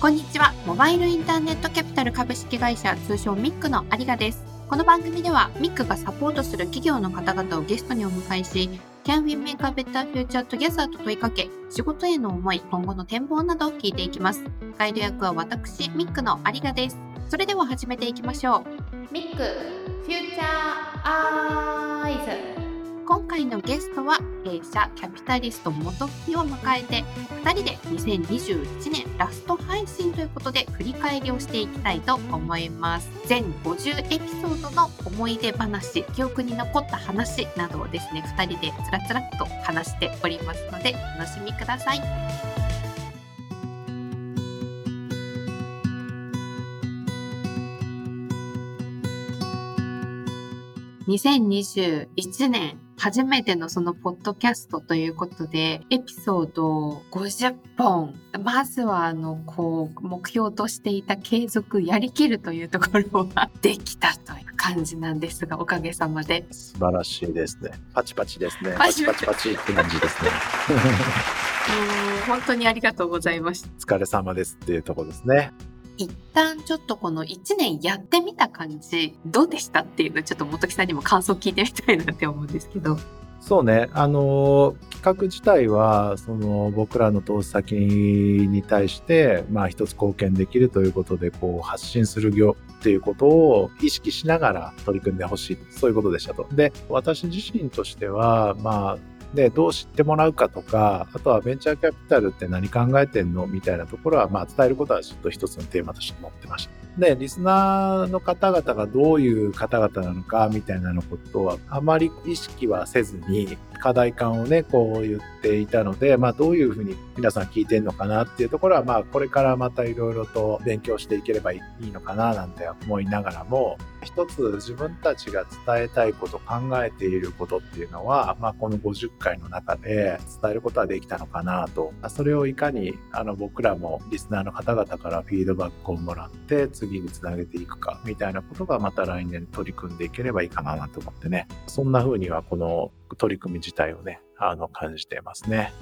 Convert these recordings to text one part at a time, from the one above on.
こんにちは。モバイルインターネットキャピタル株式会社通称ミックの有賀です。この番組ではミックがサポートする企業の方々をゲストにお迎えし、Can we make a better future together と問いかけ、仕事への思い、今後の展望などを聞いていきます。ガイド役は私、ミックの有賀です。それでは始めていきましょう。ミック、フューチャーアイズ。今回のゲストは弊社キャピタリスト元木を迎えて2人で2021年ラスト配信ということで振り返りをしていきたいと思います。全50エピソードの思い出話記憶に残った話などをですね2人でつらつらっと話しておりますのでお楽しみください。2021年初めてのそのポッドキャストということで、エピソード50本。まずは、あの、こう、目標としていた継続やりきるというところはできたという感じなんですが、おかげさまで。素晴らしいですね。パチパチですね。パチパチパチって感じですね。本当にありがとうございました。お疲れ様ですっていうところですね。一旦ちょっとこの1年やってみた感じ、どうでしたっていうのちょっと元木さんにも感想聞いてみたいなって思うんですけど。そうね、あの企画自体はその僕らの投資先に対して、まあ、一つ貢献できるということでこう発信する業っていうことを意識しながら取り組んでほしいそういうことでしたと。で私自身としては、まあ、で、どう知ってもらうかとか、あとはベンチャーキャピタルって何考えてんのみたいなところは、まあ伝えることはちょっと一つのテーマとして持ってました。で、リスナーの方々がどういう方々なのかみたいなのことはあまり意識はせずに課題感をね、こう言っていたので、まあどういうふうに皆さん聞いてんのかなっていうところは、まあこれからまたいろいろと勉強していければいいのかななんて思いながらも、一つ自分たちが伝えたいこと、考えていることっていうのは、まあこの50回の中で伝えることはできたのかなと。それをいかにあの僕らもリスナーの方々からフィードバックをもらって次につなげていくかみたいなことがまた来年取り組んでいければいいかなと思ってね。そんな風にはこの取り組み自体をね、あの感じていますね。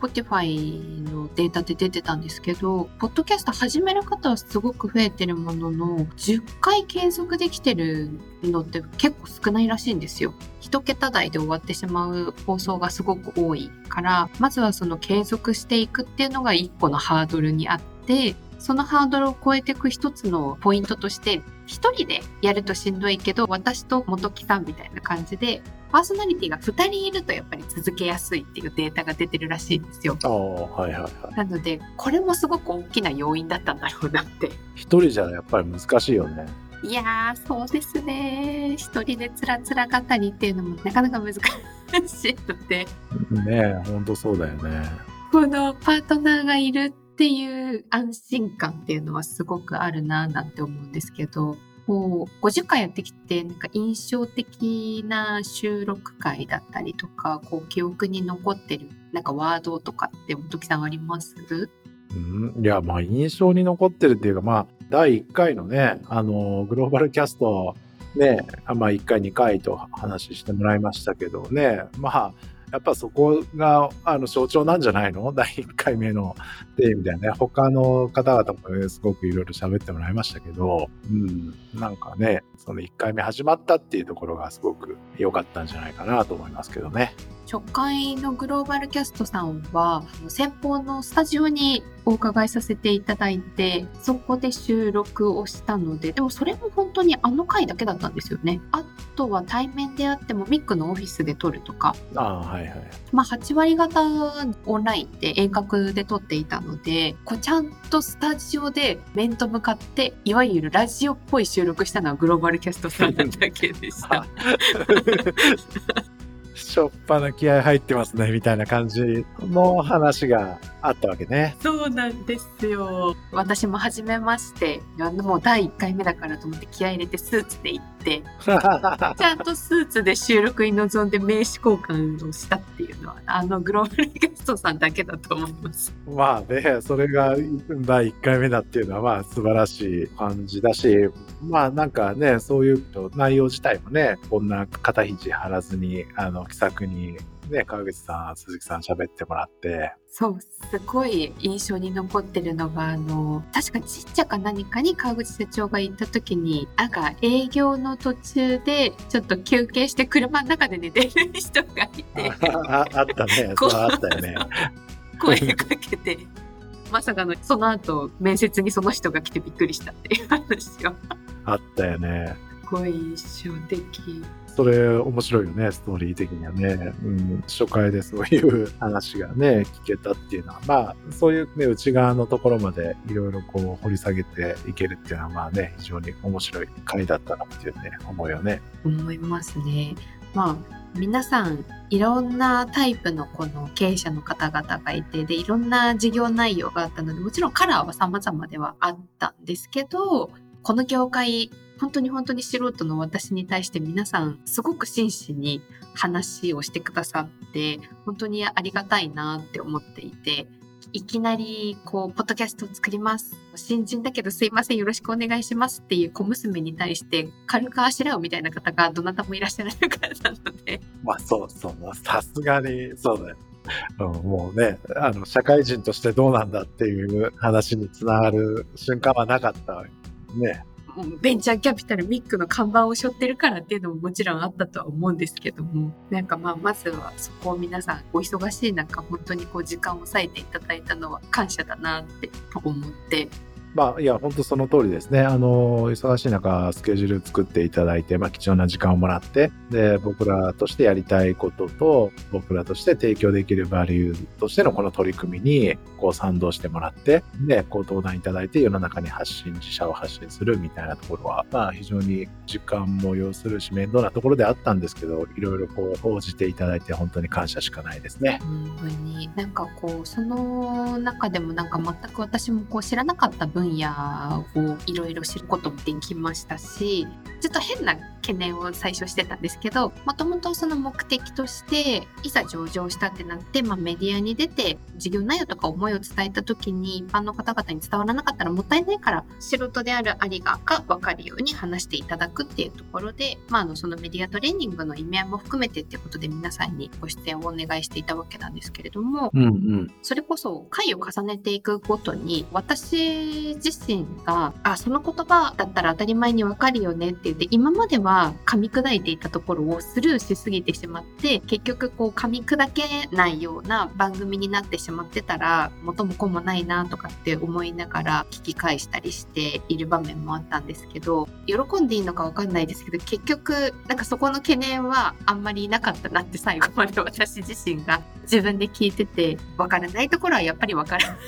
Spotify のデータで出てたんですけど、ポッドキャスト始める方はすごく増えてるものの、10回継続できてるのって結構少ないらしいんですよ。一桁台で終わってしまう放送がすごく多いから、まずはその継続していくっていうのが一個のハードルにあって、そのハードルを超えていく一つのポイントとして、一人でやるとしんどいけど、私と元木さんみたいな感じで、パーソナリティが2人いるとやっぱり続けやすいっていうデータが出てるらしいんですよ。あはいはいはい。なので、これもすごく大きな要因だったんだろうなって。一人じゃやっぱり難しいよね。いやー、そうですね。一人でつらつら語りっていうのもなかなか難しいので。ねえ、ほんとそうだよね。このパートナーがいるっていう安心感っていうのはすごくあるななんて思うんですけど、こう、50回やってきて、なんか印象的な収録回だったりとか、こう、記憶に残ってる、なんかワードとかって、本木さんあります？うん、いや、まあ、印象に残ってるっていうか、まあ、第1回のね、あの、グローバルキャスト、ね、まあ、1回、2回と話してもらいましたけどね、まあ、やっぱそこがあの象徴なんじゃないの？第1回目のテーマだよね。他の方々も、すごくいろいろ喋ってもらいましたけど、うん、なんかね、その1回目始まったっていうところがすごく良かったんじゃないかなと思いますけどね。初回のグローバルキャストさんは先方のスタジオにお伺いさせていただいてそこで収録をしたのででもそれも本当にあの回だけだったんですよねあとは対面であってもミックのオフィスで撮るとか。あはいはい。まあ8割方オンラインで遠隔で撮っていたのでこうちゃんとスタジオで面と向かっていわゆるラジオっぽい収録したのはグローバルキャストさんだけでした。しょっぱな気合入ってますね、みたいな感じの話があったわけね。そうなんですよ。私も初めまして、もう第1回目だからと思って気合入れてスーツで行って、ちゃんとスーツで収録に臨んで名刺交換をしたっていうのは、あのグローバルゲストさんだけだと思います。まあね、それが第1回目だっていうのはまあ素晴らしい感じだし、まあなんかね、そういう内容自体もね、こんな肩肘張らずに、あの、気さくにね、川口さん、鈴木さん喋ってもらって。そう、すごい印象に残ってるのが、あの、確かちっちゃか何かに川口社長が行った時に、なんか営業の途中でちょっと休憩して車の中で寝てる人がいて、あ あったね。こそううあったよね。声かけて、まさかのその後面接にその人が来てびっくりしたっていう話を、あったよね。すごい印象的。それ面白いよね、ストーリー的にはね。うん、初回でそういう話がね、聞けたっていうのは、まあ、そういうね、内側のところまでいろいろこう掘り下げていけるっていうのは、まあね、非常に面白い回だったなっていうね、思うよね。思いますね。まあ皆さんいろんなタイプのこの経営者の方々がいてでいろんな事業内容があったのでもちろんカラーは様々ではあったんですけどこの業界本当に本当に素人の私に対して皆さんすごく真摯に話をしてくださって本当にありがたいなって思っていていきなりこうポッドキャストを作ります新人だけどすいませんよろしくお願いしますっていう小娘に対して軽くあしらうみたいな方がどなたもいらっしゃらなかったのでまあ、そうそう、さすがに、そうだよ。もうね、あの、社会人としてどうなんだっていう話につながる瞬間はなかった。ね。ベンチャーキャピタルミックの看板を背負ってるからっていうのももちろんあったとは思うんですけども。なんかまあまずはそこを皆さんお忙しい中本当にこう時間を割いていただいたのは感謝だなって思って。まあ、いや、本当その通りですね。あの、忙しい中、スケジュール作っていただいて、まあ、貴重な時間をもらって、で、僕らとしてやりたいことと、僕らとして提供できるバリューとしてのこの取り組みに、こう賛同してもらって、で、こう登壇いただいて、世の中に発信、自社を発信するみたいなところは、まあ、非常に時間も要するし、面倒なところであったんですけど、いろいろこう、応じていただいて、本当に感謝しかないですね。本当になんかこうその中でもなんか全く私もこう知らなかった分野をいろいろ知ることもできましたしちょっと変な懸念を最初してたんですけどもともとその目的としていざ上場したってなって、まあ、メディアに出て事業内容とか思いを伝えた時に一般の方々に伝わらなかったらもったいないから素人である有賀が分かるように話していただくっていうところで、まあ、あのそのメディアトレーニングの意味合いも含めてっていうことで皆さんにご出演をお願いしていたわけなんですけれどもうんうん。それこそ回を重ねていくごとに私自身があその言葉だったら当たり前にわかるよねって言って今までは噛み砕いていたところをスルーしすぎてしまって結局こう噛み砕けないような番組になってしまってたら元も子もないなとかって思いながら聞き返したりしている場面もあったんですけど喜んでいいのかわかんないですけど結局なんかそこの懸念はあんまりなかったなって最後まで私自身が自分で聞いててわからないところはやっぱりわからない。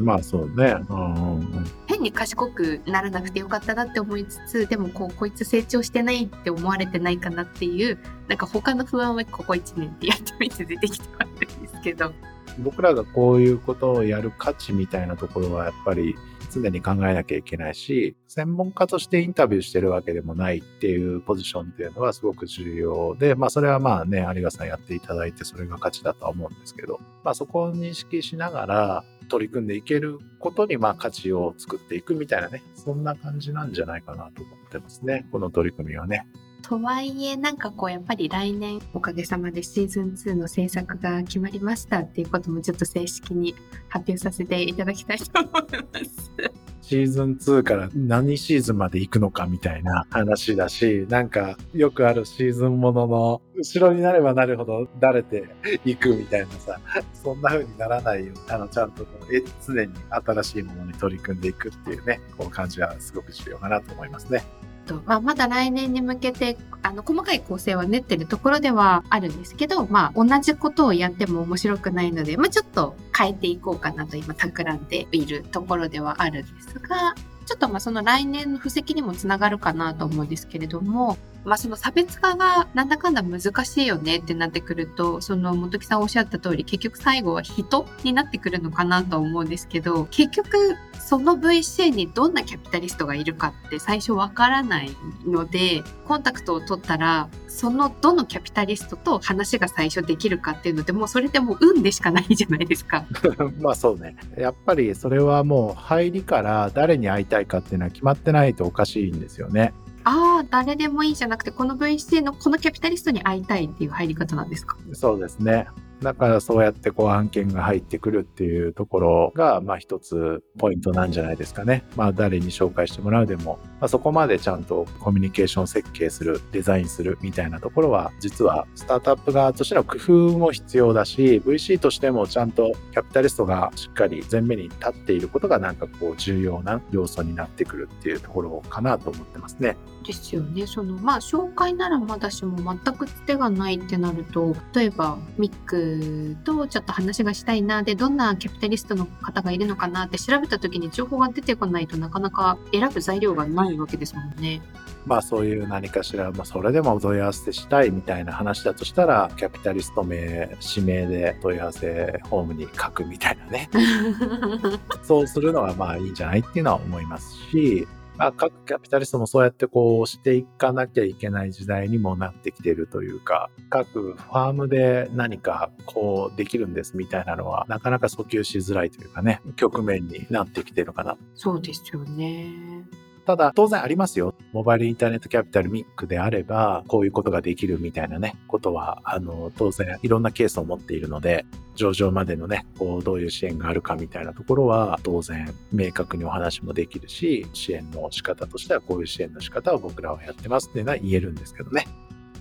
まあ、そうね。うんうんうん。変に賢くならなくてよかったなって思いつつでもこうこいつ成長してないって思われてないかなっていうなんか他の不安はここ1年でやってみて出てきてはるんですけど僕らがこういうことをやる価値みたいなところはやっぱり常に考えなきゃいけないし、専門家としてインタビューしてるわけでもないっていうポジションっていうのはすごく重要で、まあそれはまあね、有賀さんやっていただいてそれが価値だとは思うんですけど、まあそこを認識しながら取り組んでいけることにまあ価値を作っていくみたいなね、そんな感じなんじゃないかなと思ってますね。この取り組みはね。とはいえなんかこうやっぱり来年おかげさまでシーズン2の制作が決まりましたっていうこともちょっと正式に発表させていただきたいと思います。シーズン2から何シーズンまで行くのかみたいな話だし、なんかよくあるシーズンものの後ろになればなるほどだれていくみたいなさ、そんな風にならないように、あの、ちゃんとこうえ常に新しいものに取り組んでいくっていうね、こう感じはすごく重要かなと思いますね。とまあ、まだ来年に向けてあの細かい構成は練ってるところではあるんですけど、まあ、同じことをやっても面白くないので、まあ、ちょっと変えていこうかなと今企んでいるところではあるんですが。ちょっとまあその来年の布石にもつながるかなと思うんですけれども、まあ、その差別化がなんだかんだ難しいよねってなってくるとその本木さんおっしゃった通り結局最後は人になってくるのかなと思うんですけど結局その VC にどんなキャピタリストがいるかって最初わからないのでコンタクトを取ったらそのどのキャピタリストと話が最初できるかっていうのでもうそれでもう運でしかないじゃないですか。まあそうね。やっぱりそれはもう入りから誰に会いたいかっていうのは決まってないとおかしいんですよね。ああ、誰でもいいじゃなくて、この VC のこのキャピタリストに会いたいっていう入り方なんですか？そうですね。だからそうやってこう案件が入ってくるっていうところが、まあ一つポイントなんじゃないですかね。まあ誰に紹介してもらうでも、まあ、そこまでちゃんとコミュニケーション設計する、デザインするみたいなところは、実はスタートアップ側としての工夫も必要だし、VC としてもちゃんとキャピタリストがしっかり前面に立っていることがなんかこう重要な要素になってくるっていうところかなと思ってますね。ですよね。そのまあ紹介ならまだしも全くつてがないってなると、例えばミックとちょっと話がしたいなでどんなキャピタリストの方がいるのかなって調べた時に情報が出てこないとなかなか選ぶ材料がないわけですもんね。まあそういう何かしら、まあ、それでもお問い合わせしたいみたいな話だとしたら、キャピタリスト名、指名で問い合わせフォームに書くみたいなね。そうするのがまあいいんじゃないっていうのは思いますし、まあ、各キャピタリストもそうやってこうしていかなきゃいけない時代にもなってきてるというか、各ファームで何かこうできるんですみたいなのは、なかなか訴求しづらいというかね、局面になってきてるかな。そうですよね。ただ、当然ありますよ。モバイルインターネットキャピタルミックであれば、こういうことができるみたいなね、ことは、あの、当然いろんなケースを持っているので、上場までのね、こう、どういう支援があるかみたいなところは、当然明確にお話もできるし、支援の仕方としてはこういう支援の仕方を僕らはやってますっていうのは言えるんですけどね。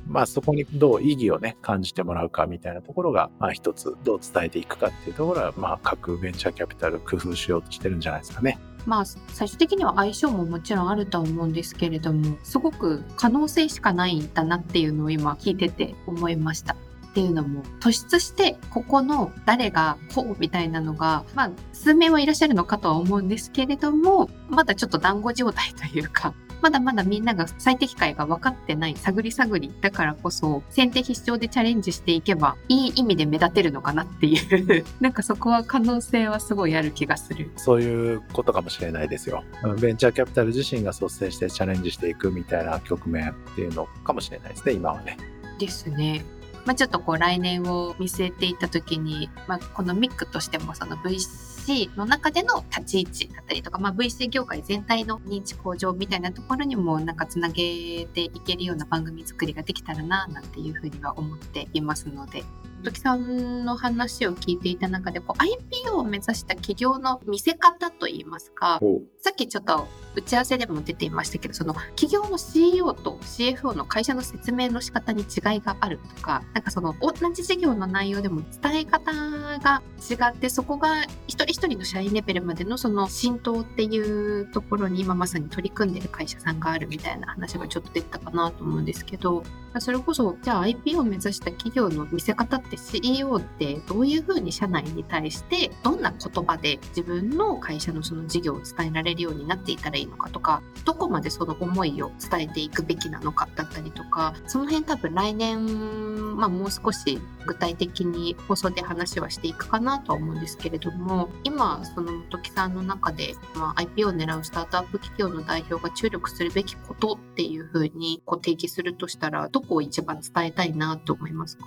まあそこにどう意義をね、感じてもらうかみたいなところが、まあ一つどう伝えていくかっていうところは、まあ各ベンチャーキャピタル工夫しようとしてるんじゃないですかね。まあ、最終的には相性ももちろんあるとは思うんですけれども、すごく可能性しかないんだなっていうのを今聞いてて思いました。っていうのも突出してここの誰がこうみたいなのが、まあ、数名はいらっしゃるのかとは思うんですけれどもまだちょっと団子状態というかまだまだみんなが最適解が分かってない探り探りだからこそ先手必勝でチャレンジしていけばいい意味で目立てるのかなっていう。なんかそこは可能性はすごいある気がする。そういうことかもしれないですよ。ベンチャーキャピタル自身が率先してチャレンジしていくみたいな局面っていうのかもしれないですね今はね。ですね。まあ、ちょっとこう来年を見据えていた時に、まあ、このミックとしてもその VC C の中での立ち位置だったりとか、まあ、VC 業界全体の認知向上みたいなところにもなんかつなげていけるような番組作りができたらななんていうふうには思っていますので。時さんの話を聞いていた中でこう IPO を目指した企業の見せ方といいますかさっきちょっと打ち合わせでも出ていましたけどその企業の CEO と CFO の会社の説明の仕方に違いがあるとかなんかその同じ事業の内容でも伝え方が違ってそこが一人一人の社員レベルまでのその浸透っていうところに今まさに取り組んでる会社さんがあるみたいな話がちょっと出たかなと思うんですけどそれこそじゃあ IP を目指した企業の見せ方って CEO ってどういうふうに社内に対してどんな言葉で自分の会社のその事業を伝えられるようになっていたらいいのかとかどこまでその思いを伝えていくべきなのかだったりとかその辺多分来年、まあ、もう少し具体的に放送で話はしていくかなとは思うんですけれども今その時さんの中で、まあ、IP を狙うスタートアップ企業の代表が注力するべきことっていうふうにこう定義するとしたらどこを一番伝えたいなと思いますか？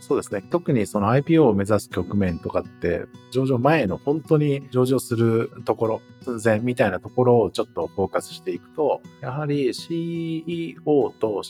そうですね。特にその IPO を目指す局面とかって、上場前の本当に上場するところ、寸前みたいなところをちょっとフォーカスしていくと、やはり CEO と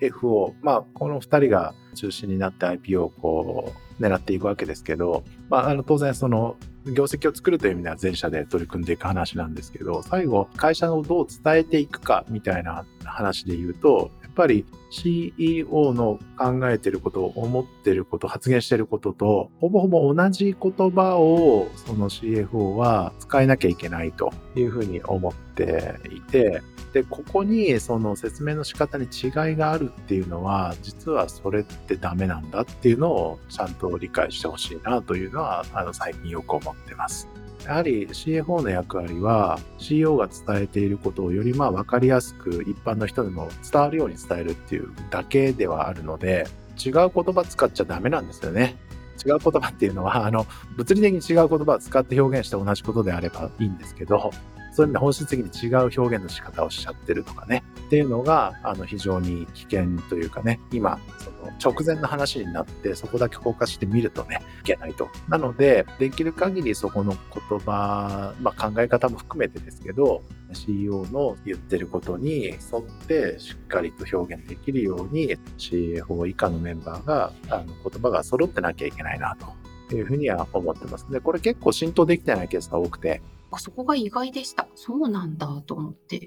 CFO、まあ、この2人が中心になって IPO をこう、狙っていくわけですけど、まあ、あの当然その業績を作るという意味では全社で取り組んでいく話なんですけど、最後、会社をどう伝えていくかみたいな話で言うと、ぱり CEO の考えてること、思ってること、発言してることと、ほぼほぼ同じ言葉をその CFO は使えなきゃいけないというふうに思っていて、で、ここにその説明の仕方に違いがあるっていうのは、実はそれってダメなんだっていうのをちゃんと理解してほしいなというのは、あの、最近よく思ってます。やはり CFO の役割は CEO が伝えていることをよりまあ分かりやすく一般の人でも伝わるように伝えるっていうだけではあるので違う言葉使っちゃダメなんですよね。違う言葉っていうのはあの物理的に違う言葉を使って表現して同じことであればいいんですけどそういう意味で本質的に違う表現の仕方をしちゃってるとかね。っていうのがあの非常に危険というかね。今その直前の話になってそこだけフォーカスしてみるとねいけないと。なのでできる限りそこの言葉、まあ、考え方も含めてですけど CEO の言ってることに沿ってしっかりと表現できるように CFO 以下のメンバーがあの言葉が揃ってなきゃいけないなというふうには思ってます。で、これ結構浸透できてないケースが多くて、あそこが意外でした。そうなんだと思って。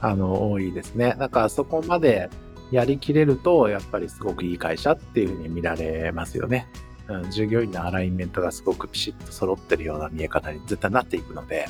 あの、多いですね。だからそこまでやりきれると、やっぱりすごくいい会社っていうふうに見られますよね。うん、従業員のアライメントがすごくピシッと揃ってるような見え方に絶対なっていくので、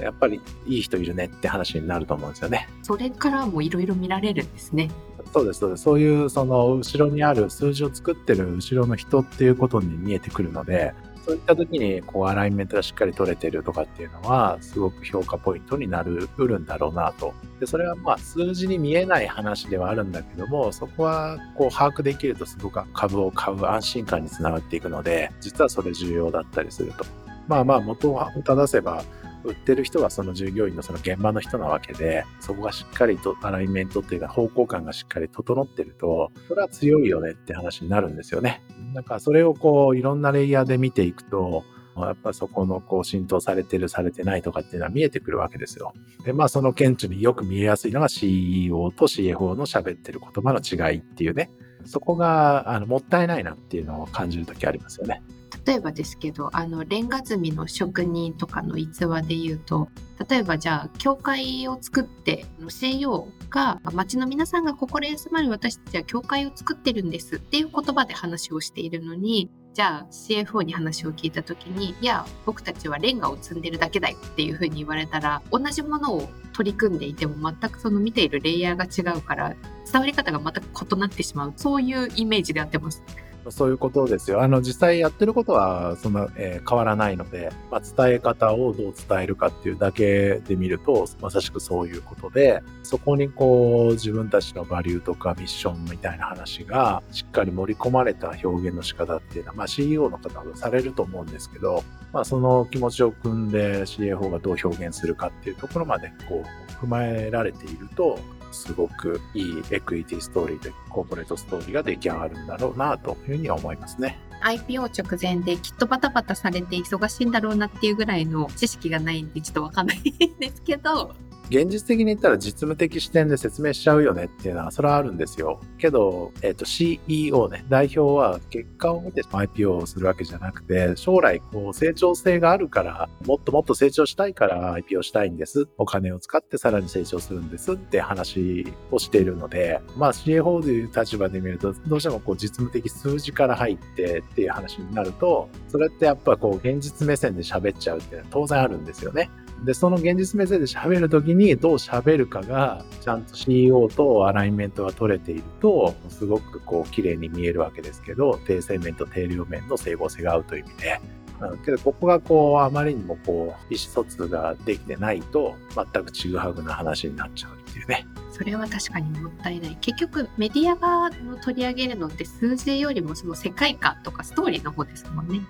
やっぱりいい人いるねって話になると思うんですよね。それからもいろいろ見られるんですね。そうです、そうです。そういう、その、後ろにある数字を作ってる後ろの人っていうことに見えてくるので、そういった時に、こう、アライメントがしっかり取れてるとかっていうのは、すごく評価ポイントになる、うるんだろうなと。で、それはまあ、数字に見えない話ではあるんだけども、そこは、こう、把握できるとすごく株を買う安心感につながっていくので、実はそれ重要だったりすると。まあまあ、元を正せば、売ってる人はその従業員のその現場の人なわけで、そこがしっかりとアライメントっていうか方向感がしっかり整ってると、それは強いよねって話になるんですよね。だかそれをこういろんなレイヤーで見ていくと、やっぱそこのこう浸透されてるされてないとかっていうのは見えてくるわけですよ。で、まあその顕著によく見えやすいのが CEO と CFO の喋ってる言葉の違いっていうね。そこがあのもったいないなっていうのを感じるときありますよね。例えばですけどあのレンガ積みの職人とかの逸話で言うと例えばじゃあ教会を作っての CEO が町の皆さんが心休まる私たちは教会を作ってるんですっていう言葉で話をしているのにじゃあ CFO に話を聞いた時にいや僕たちはレンガを積んでるだけだよっていうふうに言われたら同じものを取り組んでいても全くその見ているレイヤーが違うから伝わり方が全く異なってしまうそういうイメージでやってます。そういうことですよ。あの、実際やってることは、そんな、えー、変わらないので、まあ、伝え方をどう伝えるかっていうだけで見ると、まさしくそういうことで、そこにこう、自分たちのバリューとかミッションみたいな話が、しっかり盛り込まれた表現の仕方っていうのは、まあ、CEO の方はされると思うんですけど、まあ、その気持ちを組んで CFO がどう表現するかっていうところまで、こう、踏まえられていると、すごくいいエクイティストーリーでコーポレートストーリーが出来上がるんだろうなというふうには思いますね。IPO 直前できっとバタバタされて忙しいんだろうなっていうぐらいの知識がないんでちょっとわかんないんですけど現実的に言ったら実務的視点で説明しちゃうよねっていうのは、それはあるんですよ。けど、えっ、ー、と、CEO ね、代表は結果を見て IPO をするわけじゃなくて、将来、こう、成長性があるから、もっともっと成長したいから IPO したいんです。お金を使ってさらに成長するんですって話をしているので、まあ CFO という立場で見ると、どうしてもこう、実務的数字から入ってっていう話になると、それってやっぱこう、現実目線で喋っちゃうっていうのは当然あるんですよね。で、その現実目線で喋るときにどう喋るかが、ちゃんと CEO とアライメントが取れていると、すごくこう綺麗に見えるわけですけど、低線面と低量面の整合性が合うという意味で、うん、けどここがこうあまりにもこう意思疎通ができてないと全くちぐはぐな話になっちゃうっていうね。それは確かにもったいない。結局メディアが取り上げるのって数字よりもその世界観とかストーリーの方ですもんね。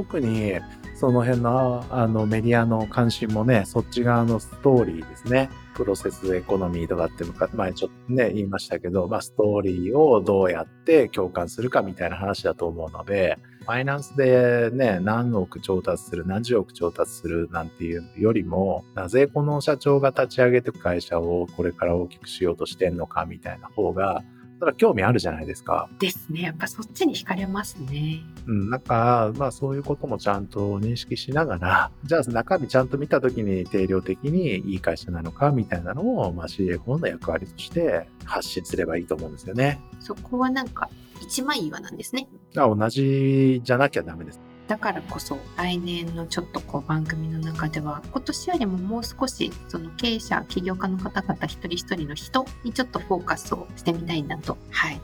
特にその辺のあのメディアの関心もね、そっち側のストーリーですね。プロセスエコノミーとかって前ちょっとね、言いましたけど、まあストーリーをどうやって共感するかみたいな話だと思うので、ファイナンスでね、何億調達する、何十億調達するなんていうよりも、なぜこの社長が立ち上げて会社をこれから大きくしようとしてんのかみたいな方が、それは興味あるじゃないですか。ですね。やっぱそっちに惹かれますね。うん、なんか、まあそういうこともちゃんと認識しながら、じゃあ中身ちゃんと見たときに定量的にいい会社なのかみたいなのを、まあ CFO の役割として発信すればいいと思うんですよね。そこはなんか一枚岩なんですね。あ同じじゃなきゃダメです。だからこそ来年のちょっとこう番組の中では今年よりももう少しその経営者起業家の方々一人一人の人にちょっとフォーカスをしてみたいなと。はい。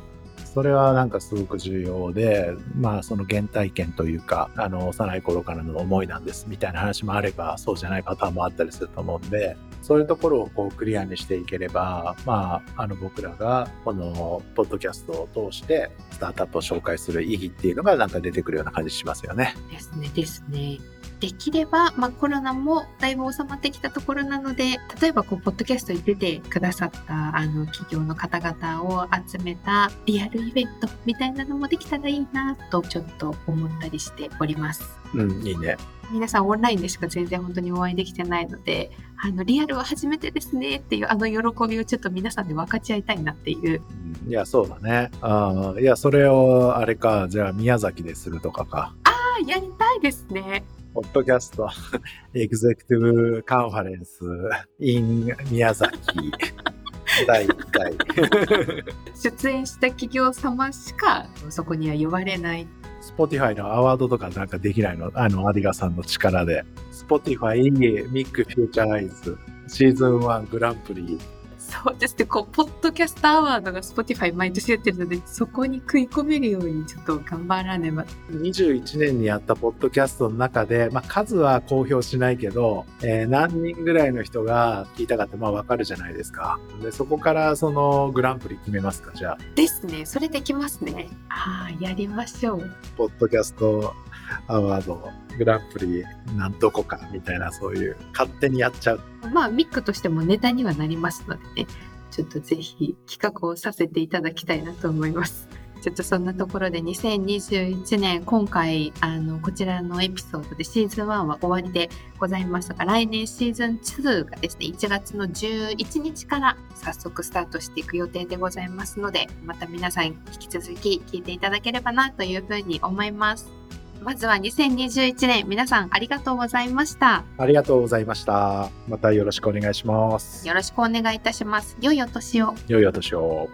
それはなんかすごく重要で、まあその原体験というか、あの幼い頃からの思いなんですみたいな話もあれば、そうじゃないパターンもあったりすると思うんで、そういうところをこうクリアにしていければ、まあ、あの僕らがこのポッドキャストを通してスタートアップを紹介する意義っていうのがなんか出てくるような感じしますよね。ですね、ですね。でできれば、まあ、コロナもだいぶ収まってきたところなので、例えばこう、ポッドキャストに出てくださったあの企業の方々を集めたリアルイベントみたいなのもできたらいいなとちょっと思ったりしております。うん、いいね。皆さんオンラインでしか全然本当にお会いできてないので、あの、リアルは初めてですねっていうあの喜びをちょっと皆さんで分かち合いたいなっていう。いや、そうだね。あいや、それを、あれか、じゃあ宮崎でするとかか。ああ、やりたいですね。ポッドキャスト、エグゼクティブカンファレンス、in 宮崎、第1回。出演した企業様しかそこには呼ばれない。Spotify のアワードとかなんかできないの？あの、アディガさんの力で。Spotify ミックフューチャーアイズシーズン1グランプリ。そうですね、こう、ポッドキャストアワードが Spotify 毎年やってるので、そこに食い込めるようにちょっと頑張らねば。21年にやったポッドキャストの中で、まあ、数は公表しないけど、えー何人ぐらいの人が聞いたかってまあわかるじゃないですか。で、そこからそのグランプリ決めますかじゃあ、ですね、それできますね。ああ、やりましょう。ポッドキャストアワードグランプリなんとこかみたいなそういう勝手にやっちゃう。まあ、ミックとしてもネタにはなりますのでね、ちょっとぜひ企画をさせていただきたいなと思います。ちょっとそんなところで2021年今回あのこちらのエピソードでシーズン1は終わりでございましたが来年シーズン2がですね1月の11日から早速スタートしていく予定でございますのでまた皆さん引き続き聞いていただければなというふうに思います。まずは2021年皆さんありがとうございました。ありがとうございました。またよろしくお願いします。よろしくお願いいたします。良いお年を。良いお年を。